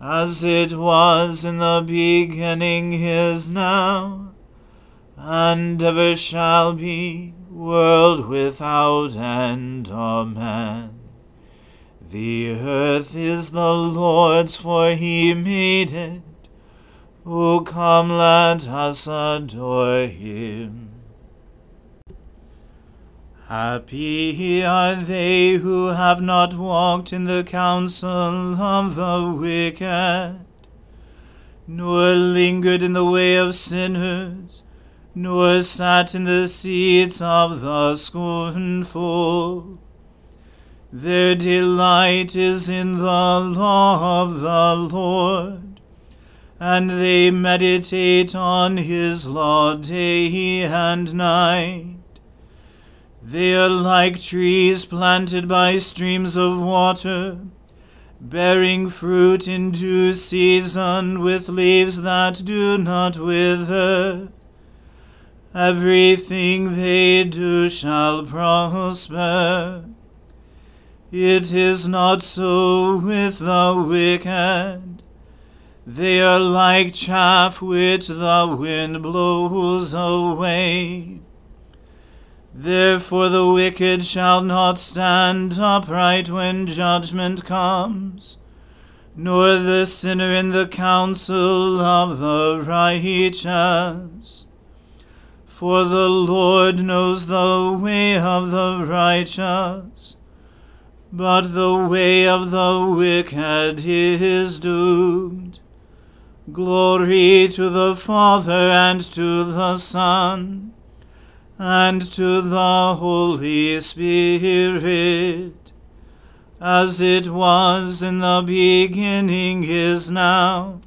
as it was in the beginning is now, and ever shall be, world without end. Amen. The earth is the Lord's, for he made it. O come, let us adore him. Happy are they who have not walked in the counsel of the wicked, nor lingered in the way of sinners, nor sat in the seats of the scornful. Their delight is in the law of the Lord, and they meditate on his law day and night. They are like trees planted by streams of water, bearing fruit in due season with leaves that do not wither. Everything they do shall prosper. It is not so with the wicked. They are like chaff which the wind blows away. Therefore the wicked shall not stand upright when judgment comes, nor the sinner in the counsel of the righteous. For the Lord knows the way of the righteous, but the way of the wicked is doomed. Glory to the Father and to the Son and to the Holy Spirit, as it was in the beginning is now,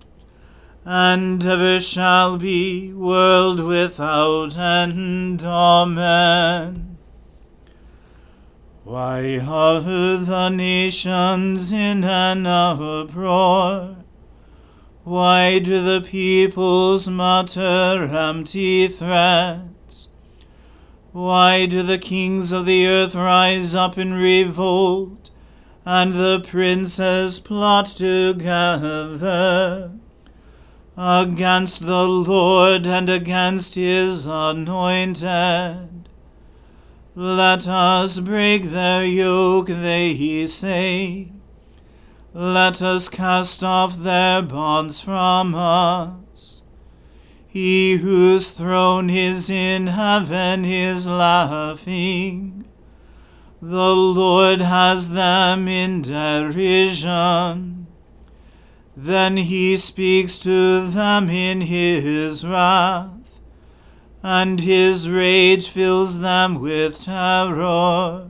and ever shall be, world without end. Amen. Why are the nations in an uproar? Why do the peoples mutter empty threats? Why do the kings of the earth rise up in revolt, and the princes plot together? against the Lord and against his anointed. Let us break their yoke, they say. Let us cast off their bonds from us. He whose throne is in heaven is laughing. The Lord has them in derision. Then he speaks to them in his wrath, and his rage fills them with terror.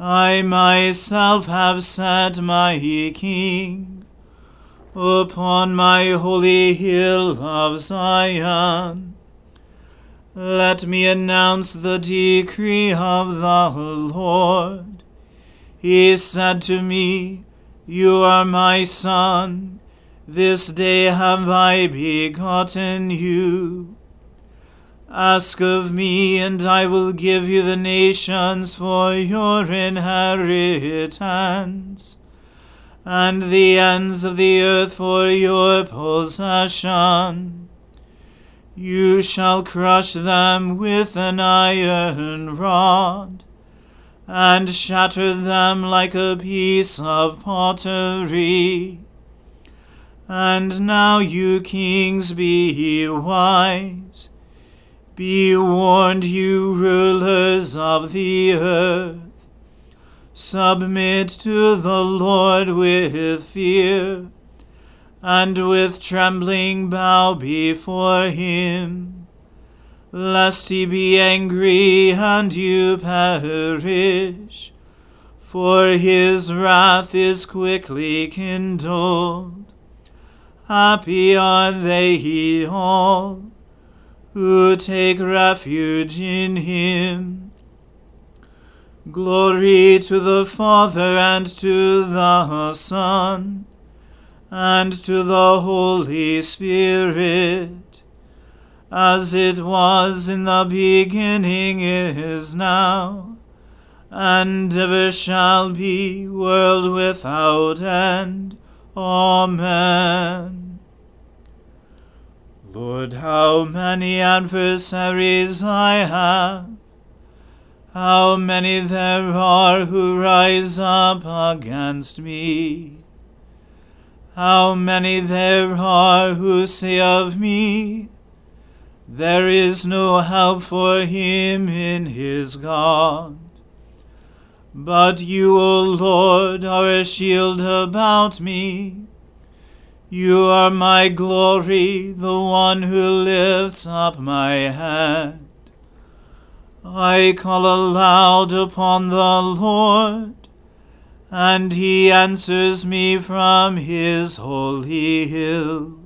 I myself have set my king upon my holy hill of Zion. Let me announce the decree of the Lord. He said to me, You are my son. This day have I begotten you. Ask of me, and I will give you the nations for your inheritance, and the ends of the earth for your possession. You shall crush them with an iron rod, and shatter them like a piece of pottery. And now, you kings, be wise. Be warned, you rulers of the earth. Submit to the Lord with fear and with trembling bow before him, lest he be angry and you perish. For his wrath is quickly kindled. Happy are they he all who take refuge in him. Glory to the Father and to the Son and to the Holy Spirit, as it was in the beginning, is now, and ever shall be, world without end. Amen. Lord, how many adversaries I have, how many there are who rise up against me. How many there are who say of me, There is no help for him in his God. But you, O Lord, are a shield about me. You are my glory, the one who lifts up my head. I call aloud upon the Lord and he answers me from his holy hill.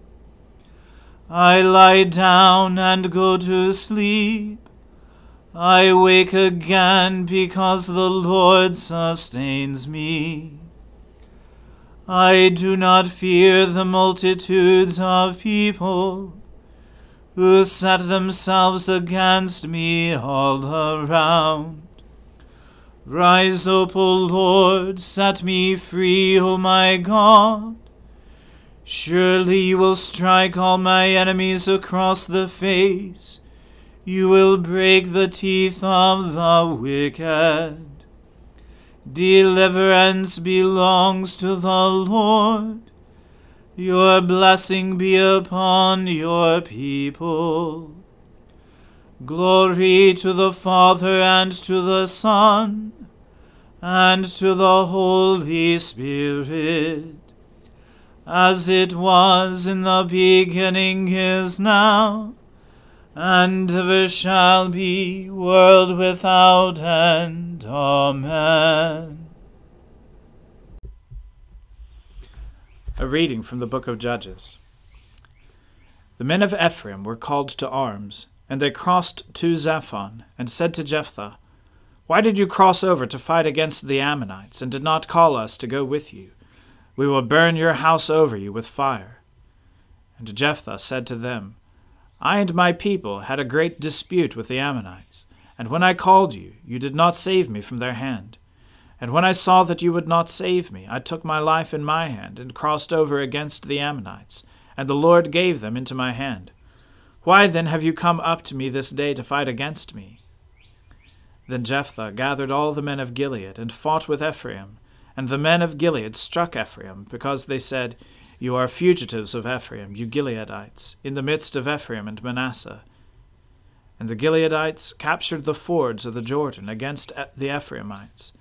I lie down and go to sleep. I wake again because the Lord sustains me. I do not fear the multitudes of people who set themselves against me all around. Rise up, O Lord, set me free, O my God. Surely you will strike all my enemies across the face. You will break the teeth of the wicked. Deliverance belongs to the Lord. Your blessing be upon your people. Glory to the Father and to the Son and to the Holy Spirit, as it was in the beginning is now, and ever shall be, world without end. Amen. A reading from the book of Judges. The men of Ephraim were called to arms and they crossed to Zaphon, and said to Jephthah, Why did you cross over to fight against the Ammonites, and did not call us to go with you? We will burn your house over you with fire. And Jephthah said to them, I and my people had a great dispute with the Ammonites, and when I called you, you did not save me from their hand. And when I saw that you would not save me, I took my life in my hand, and crossed over against the Ammonites, and the Lord gave them into my hand. Why then have you come up to me this day to fight against me? Then Jephthah gathered all the men of Gilead, and fought with Ephraim. And the men of Gilead struck Ephraim, because they said, You are fugitives of Ephraim, you Gileadites, in the midst of Ephraim and Manasseh. And the Gileadites captured the fords of the Jordan against the Ephraimites.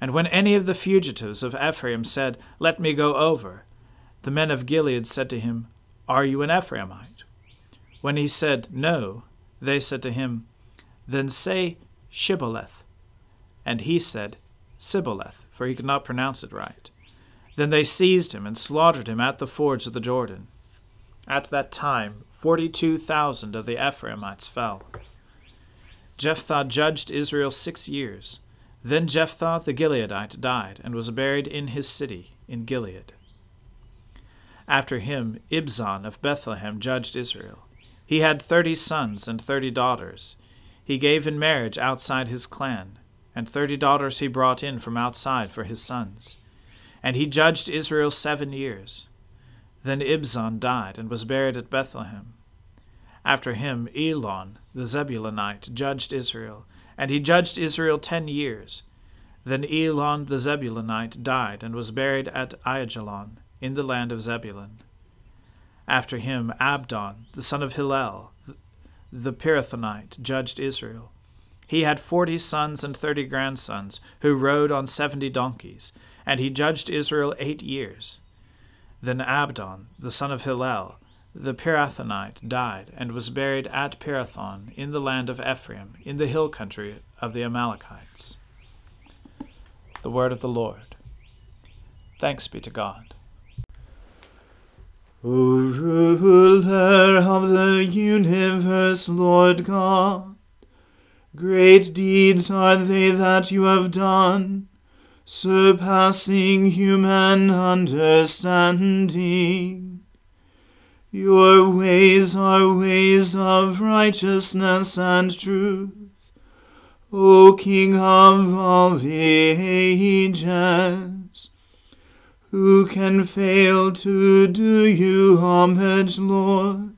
And when any of the fugitives of Ephraim said, Let me go over, the men of Gilead said to him, Are you an Ephraimite? When he said, No, they said to him, Then say Shibboleth. And he said, Sibboleth, for he could not pronounce it right. Then they seized him and slaughtered him at the fords of the Jordan. At that time, forty two thousand of the Ephraimites fell. Jephthah judged Israel six years. Then Jephthah the Gileadite died and was buried in his city in Gilead. After him, Ibzan of Bethlehem judged Israel. He had thirty sons and thirty daughters. He gave in marriage outside his clan and thirty daughters he brought in from outside for his sons. And he judged Israel seven years. Then Ibzan died and was buried at Bethlehem. After him, Elon the Zebulunite judged Israel, and he judged Israel ten years. Then Elon the Zebulunite died and was buried at Aijalon in the land of Zebulun. After him, Abdon the son of Hillel the Pirathonite judged Israel. He had forty sons and thirty grandsons, who rode on seventy donkeys, and he judged Israel eight years. Then Abdon, the son of Hillel, the Pirathonite, died, and was buried at Pirathon, in the land of Ephraim, in the hill country of the Amalekites. The word of the Lord. Thanks be to God. O ruler of the universe, Lord God, Great deeds are they that you have done, surpassing human understanding. Your ways are ways of righteousness and truth, O King of all the ages. Who can fail to do you homage, Lord,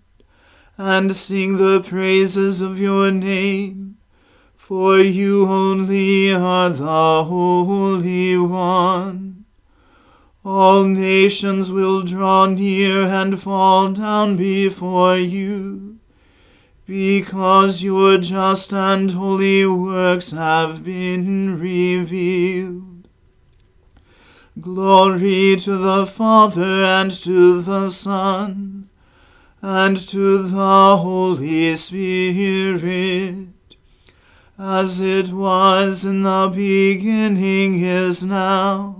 and sing the praises of your name? for you only are the Holy One. All nations will draw near and fall down before you, because your just and holy works have been revealed. Glory to the Father and to the Son and to the Holy Spirit as it was in the beginning is now,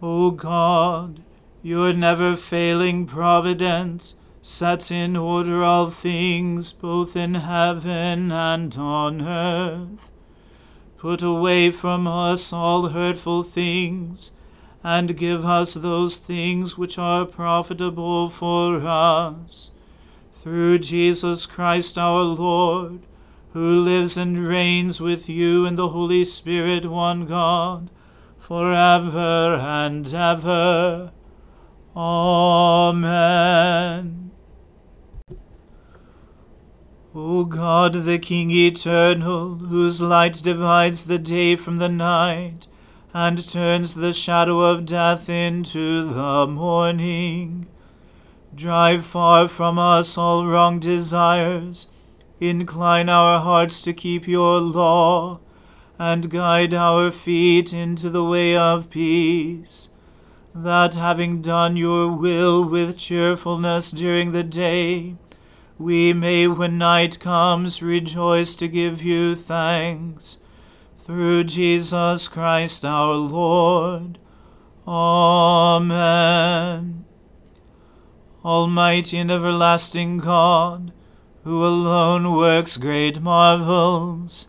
O God, your never failing providence sets in order all things, both in heaven and on earth. Put away from us all hurtful things, and give us those things which are profitable for us. Through Jesus Christ our Lord, who lives and reigns with you in the Holy Spirit, one God forever and ever. Amen. O God, the King eternal, whose light divides the day from the night, and turns the shadow of death into the morning, drive far from us all wrong desires, incline our hearts to keep your law, and guide our feet into the way of peace, that having done your will with cheerfulness during the day, we may, when night comes, rejoice to give you thanks. Through Jesus Christ our Lord. Amen. Almighty and everlasting God, who alone works great marvels,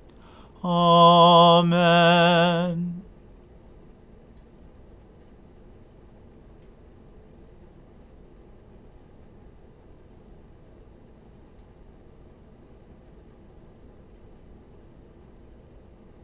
Amen.